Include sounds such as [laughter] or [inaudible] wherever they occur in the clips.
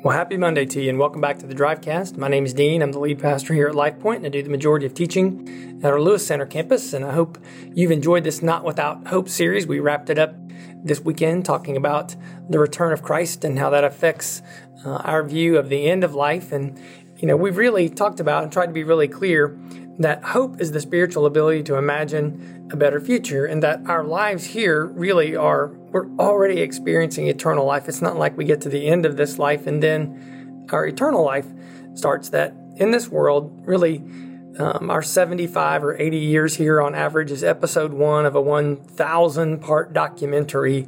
Well, happy Monday to you, and welcome back to the Drivecast. My name is Dean. I'm the lead pastor here at Life Point, and I do the majority of teaching at our Lewis Center campus. And I hope you've enjoyed this Not Without Hope series. We wrapped it up this weekend talking about the return of Christ and how that affects uh, our view of the end of life. And, you know, we've really talked about and tried to be really clear that hope is the spiritual ability to imagine a better future, and that our lives here really are, we're already experiencing eternal life. It's not like we get to the end of this life and then our eternal life starts. That in this world, really, um, our 75 or 80 years here on average is episode one of a 1,000 part documentary,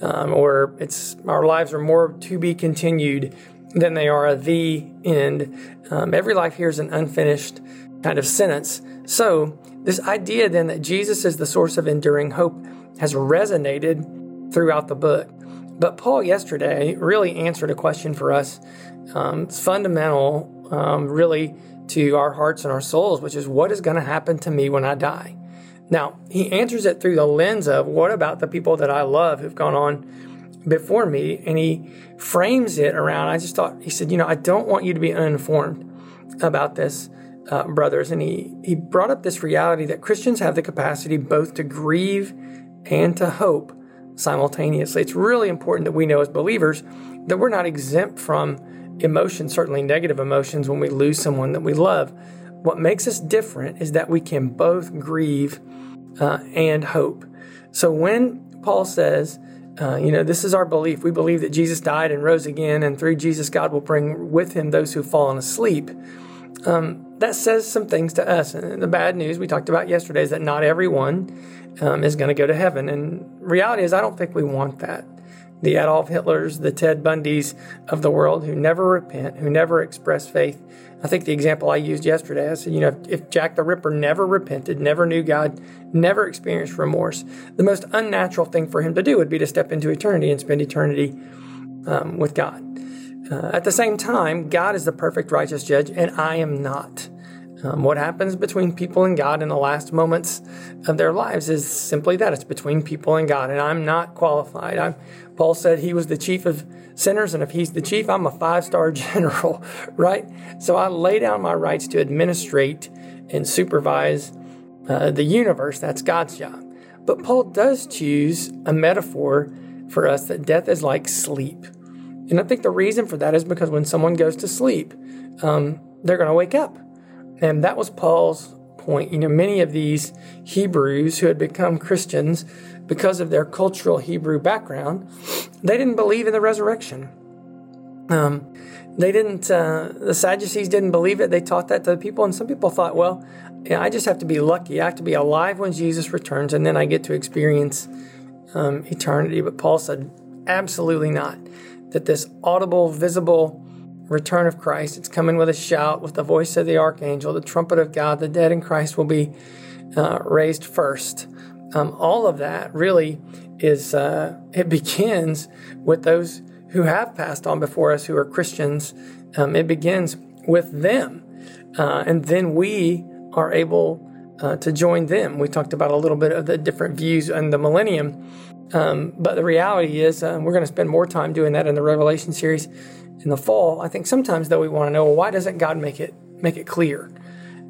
um, or it's our lives are more to be continued than they are the end. Um, every life here is an unfinished kind of sentence. So, this idea then that Jesus is the source of enduring hope has resonated throughout the book. But Paul yesterday really answered a question for us. Um, it's fundamental, um, really, to our hearts and our souls, which is what is going to happen to me when I die? Now, he answers it through the lens of what about the people that I love who've gone on before me? And he frames it around, I just thought, he said, you know, I don't want you to be uninformed about this uh, brothers, and he, he brought up this reality that Christians have the capacity both to grieve and to hope simultaneously. It's really important that we know as believers that we're not exempt from emotions, certainly negative emotions, when we lose someone that we love. What makes us different is that we can both grieve uh, and hope. So when Paul says, uh, you know, this is our belief. We believe that Jesus died and rose again, and through Jesus, God will bring with him those who've fallen asleep. Um, that says some things to us. And the bad news we talked about yesterday is that not everyone um, is going to go to heaven. And reality is, I don't think we want that. The Adolf Hitlers, the Ted Bundys of the world who never repent, who never express faith. I think the example I used yesterday, I said, you know, if, Jack the Ripper never repented, never knew God, never experienced remorse, the most unnatural thing for him to do would be to step into eternity and spend eternity um, with God. Uh, at the same time, God is the perfect righteous judge, and I am not. Um, what happens between people and God in the last moments of their lives is simply that it's between people and God, and I'm not qualified. I'm, Paul said he was the chief of sinners, and if he's the chief, I'm a five star [laughs] general, right? So I lay down my rights to administrate and supervise uh, the universe. That's God's job. But Paul does choose a metaphor for us that death is like sleep. And I think the reason for that is because when someone goes to sleep, um, they're going to wake up. And that was Paul's point. You know, many of these Hebrews who had become Christians because of their cultural Hebrew background, they didn't believe in the resurrection. Um, they didn't, uh, the Sadducees didn't believe it. They taught that to the people. And some people thought, well, I just have to be lucky. I have to be alive when Jesus returns, and then I get to experience um, eternity. But Paul said, absolutely not that this audible, visible return of Christ, it's coming with a shout, with the voice of the archangel, the trumpet of God, the dead in Christ will be uh, raised first. Um, all of that really is, uh, [laughs] it begins with those who have passed on before us who are Christians. Um, it begins with them. Uh, and then we are able uh, to join them. We talked about a little bit of the different views in the millennium um, but the reality is, uh, we're going to spend more time doing that in the Revelation series in the fall. I think sometimes though we want to know well, why doesn't God make it make it clear?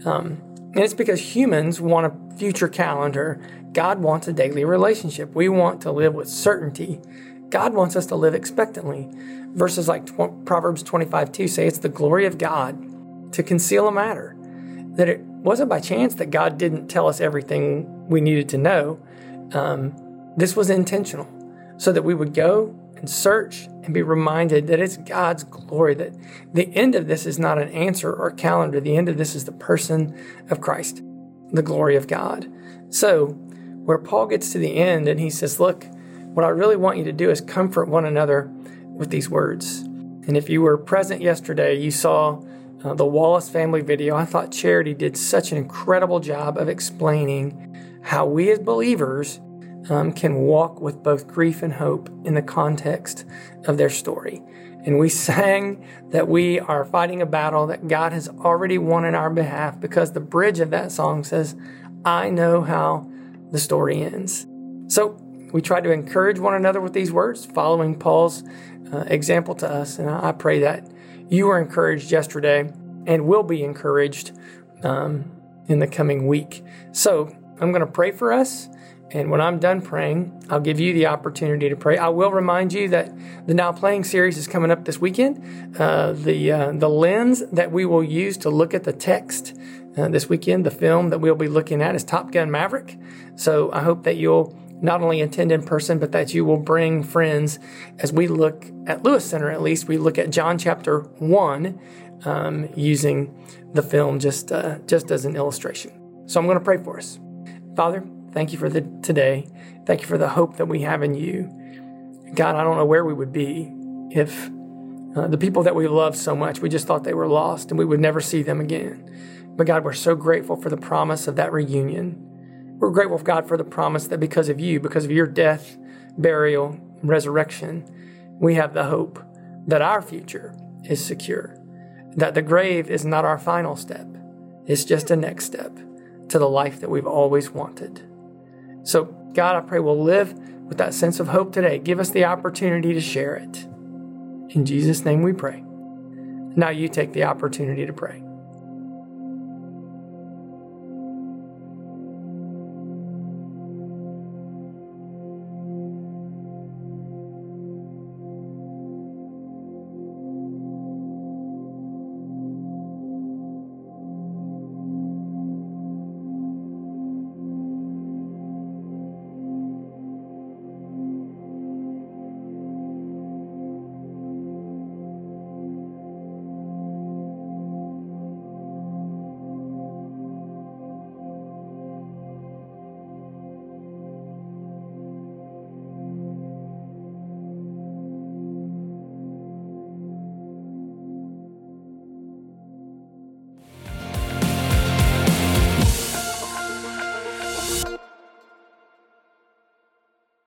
Um, and it's because humans want a future calendar. God wants a daily relationship. We want to live with certainty. God wants us to live expectantly. Verses like tw- Proverbs 25 2 say it's the glory of God to conceal a matter. That it wasn't by chance that God didn't tell us everything we needed to know. Um, this was intentional so that we would go and search and be reminded that it's God's glory, that the end of this is not an answer or calendar. The end of this is the person of Christ, the glory of God. So, where Paul gets to the end and he says, Look, what I really want you to do is comfort one another with these words. And if you were present yesterday, you saw uh, the Wallace family video. I thought Charity did such an incredible job of explaining how we as believers um, can walk with both grief and hope in the context of their story. And we [laughs] sang that we are fighting a battle that God has already won in our behalf because the bridge of that song says, I know how the story ends. So we try to encourage one another with these words, following Paul's uh, example to us. And I, pray that you were encouraged yesterday and will be encouraged um, in the coming week. So I'm going to pray for us. And when I'm done praying, I'll give you the opportunity to pray. I will remind you that the Now Playing series is coming up this weekend. Uh, the uh, the lens that we will use to look at the text uh, this weekend, the film that we'll be looking at is Top Gun Maverick. So I hope that you'll not only attend in person, but that you will bring friends as we look at Lewis Center. At least we look at John chapter one, um, using the film just uh, just as an illustration. So I'm going to pray for us, Father. Thank you for the today. Thank you for the hope that we have in you. God, I don't know where we would be if uh, the people that we love so much, we just thought they were lost and we would never see them again. But God, we're so grateful for the promise of that reunion. We're grateful, God, for the promise that because of you, because of your death, burial, resurrection, we have the hope that our future is secure, that the grave is not our final step, it's just a next step to the life that we've always wanted. So, God, I pray we'll live with that sense of hope today. Give us the opportunity to share it. In Jesus' name we pray. Now you take the opportunity to pray.